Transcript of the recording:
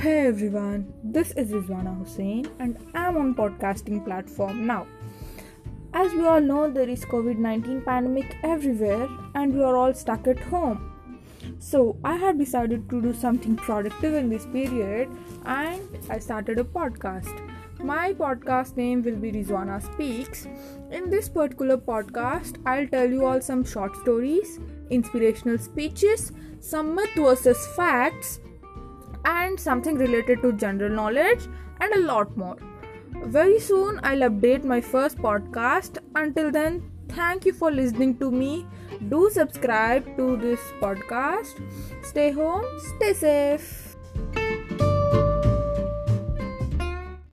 Hey everyone, this is Rizwana Hussain and I'm on podcasting platform now. As we all know, there is COVID-19 pandemic everywhere and we are all stuck at home. So I had decided to do something productive in this period and I started a podcast. My podcast name will be Rizwana Speaks. In this particular podcast, I'll tell you all some short stories, inspirational speeches, some myth versus facts, and something related to general knowledge and a lot more. Very soon, I'll update my first podcast. Until then, thank you for listening to me. Do subscribe to this podcast. Stay home, stay safe.